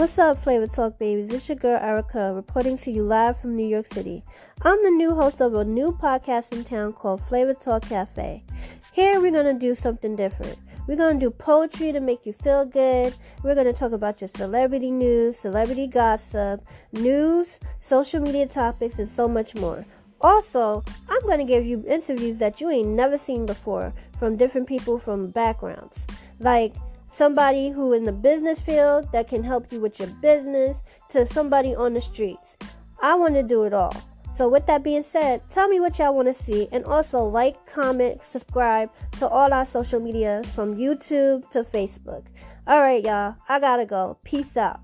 What's up, Flavor Talk babies? It's your girl Erica reporting to you live from New York City. I'm the new host of a new podcast in town called Flavor Talk Cafe. Here we're gonna do something different. We're gonna do poetry to make you feel good. We're gonna talk about your celebrity news, celebrity gossip, news, social media topics, and so much more. Also, I'm gonna give you interviews that you ain't never seen before from different people from backgrounds. Like somebody who in the business field that can help you with your business to somebody on the streets. I want to do it all. So with that being said, tell me what y'all want to see and also like, comment, subscribe to all our social media from YouTube to Facebook. All right, y'all. I got to go. Peace out.